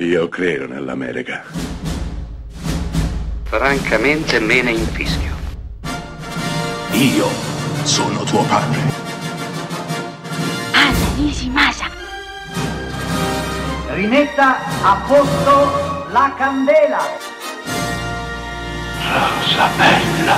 Io credo nell'America. Francamente me ne infischio. Io sono tuo padre. Anna Nishimasa. Rimetta a posto la candela. Rosa bella.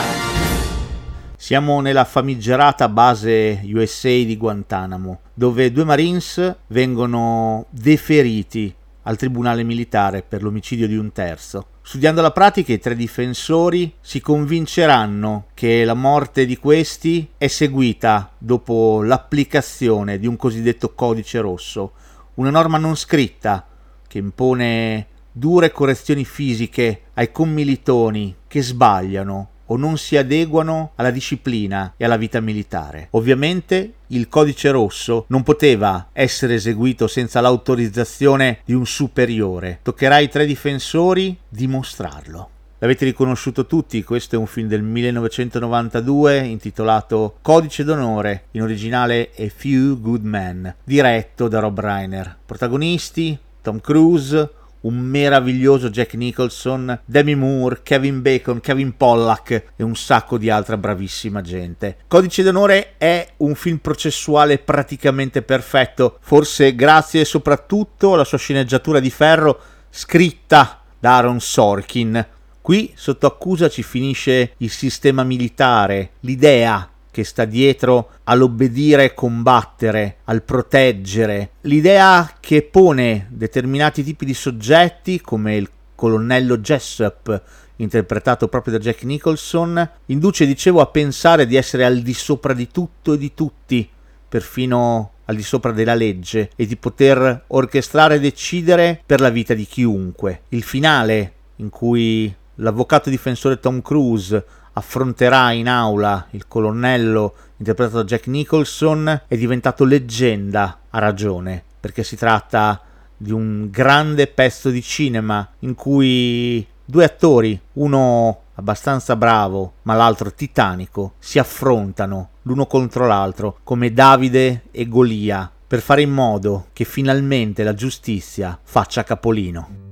Siamo nella famigerata base USA di Guantanamo, dove due Marines vengono deferiti al tribunale militare per l'omicidio di un terzo. Studiando la pratica, i tre difensori si convinceranno che la morte di questi è seguita dopo l'applicazione di un cosiddetto codice rosso, una norma non scritta che impone dure correzioni fisiche ai commilitoni che sbagliano o non si adeguano alla disciplina e alla vita militare. Ovviamente il codice rosso non poteva essere eseguito senza l'autorizzazione di un superiore. Toccherà ai tre difensori dimostrarlo. L'avete riconosciuto tutti, questo è un film del 1992 intitolato Codice d'onore, in originale A Few Good Men, diretto da Rob Reiner. Protagonisti Tom Cruise, un meraviglioso Jack Nicholson, Demi Moore, Kevin Bacon, Kevin Pollack e un sacco di altra bravissima gente. Codice d'onore è un film processuale praticamente perfetto, forse grazie soprattutto alla sua sceneggiatura di ferro scritta da Aaron Sorkin. Qui sotto accusa ci finisce il sistema militare, l'idea che sta dietro all'obbedire e combattere, al proteggere, l'idea che pone determinati tipi di soggetti come il colonnello Jessup interpretato proprio da Jack Nicholson, induce, dicevo, a pensare di essere al di sopra di tutto e di tutti, perfino al di sopra della legge, e di poter orchestrare e decidere per la vita di chiunque. Il finale, in cui l'avvocato difensore Tom Cruise affronterà in aula il colonnello interpretato da Jack Nicholson è diventato leggenda a ragione, perché si tratta di un grande pezzo di cinema in cui due attori, uno abbastanza bravo ma l'altro titanico, si affrontano l'uno contro l'altro come Davide e Golia per fare in modo che finalmente la giustizia faccia capolino.